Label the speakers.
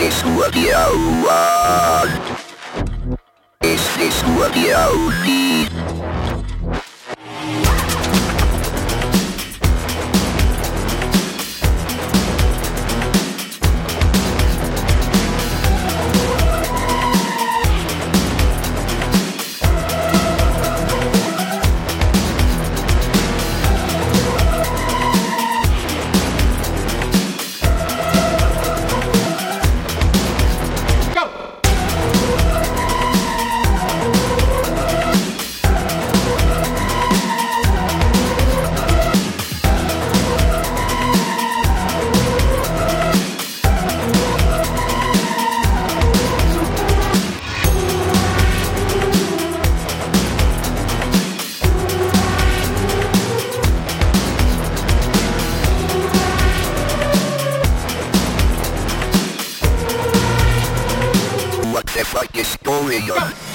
Speaker 1: this what you want? Is this what you need? Is going on?